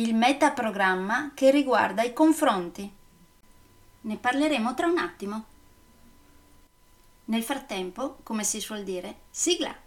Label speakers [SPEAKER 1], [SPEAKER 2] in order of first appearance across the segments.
[SPEAKER 1] il metaprogramma che riguarda i confronti. Ne parleremo tra un attimo. Nel frattempo, come si suol dire, sigla!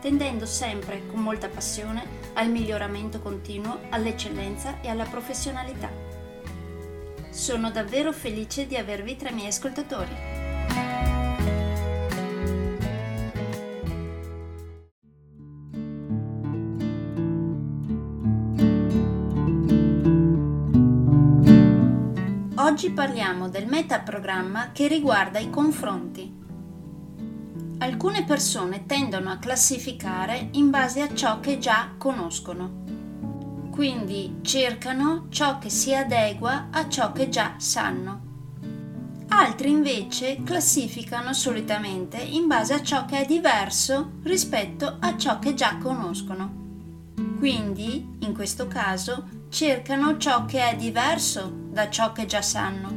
[SPEAKER 1] tendendo sempre con molta passione al miglioramento continuo, all'eccellenza e alla professionalità. Sono davvero felice di avervi tra i miei ascoltatori. Oggi parliamo del metaprogramma che riguarda i confronti. Alcune persone tendono a classificare in base a ciò che già conoscono. Quindi cercano ciò che si adegua a ciò che già sanno. Altri invece classificano solitamente in base a ciò che è diverso rispetto a ciò che già conoscono. Quindi, in questo caso, cercano ciò che è diverso da ciò che già sanno.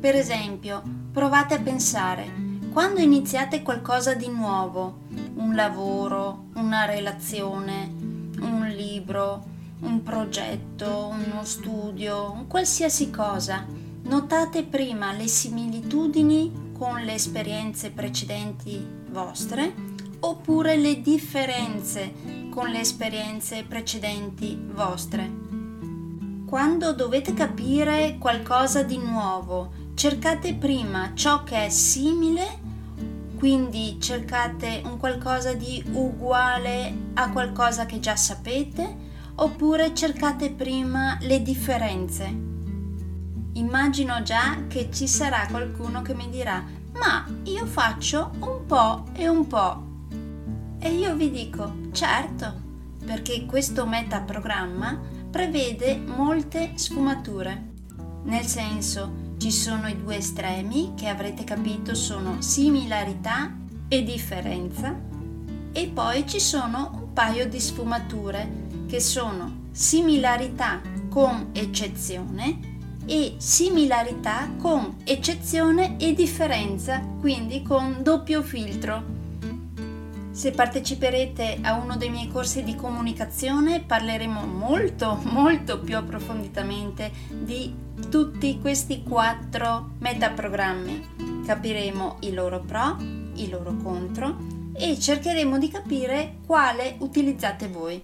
[SPEAKER 1] Per esempio, provate a pensare, quando iniziate qualcosa di nuovo, un lavoro, una relazione, un libro, un progetto, uno studio, qualsiasi cosa, notate prima le similitudini con le esperienze precedenti vostre oppure le differenze con le esperienze precedenti vostre. Quando dovete capire qualcosa di nuovo, cercate prima ciò che è simile, quindi cercate un qualcosa di uguale a qualcosa che già sapete, oppure cercate prima le differenze. Immagino già che ci sarà qualcuno che mi dirà, ma io faccio un po' e un po'. E io vi dico, certo, perché questo metaprogramma prevede molte sfumature. Nel senso, ci sono i due estremi che avrete capito sono similarità e differenza e poi ci sono un paio di sfumature che sono similarità con eccezione e similarità con eccezione e differenza, quindi con doppio filtro. Se parteciperete a uno dei miei corsi di comunicazione parleremo molto molto più approfonditamente di tutti questi quattro metaprogrammi. Capiremo i loro pro, i loro contro e cercheremo di capire quale utilizzate voi.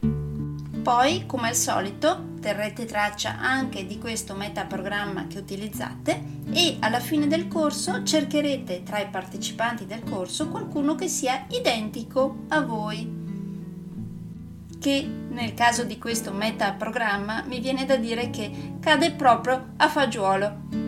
[SPEAKER 1] Poi, come al solito, terrete traccia anche di questo metaprogramma che utilizzate e alla fine del corso cercherete tra i partecipanti del corso qualcuno che sia identico a voi. Che nel caso di questo metaprogramma mi viene da dire che cade proprio a fagiolo.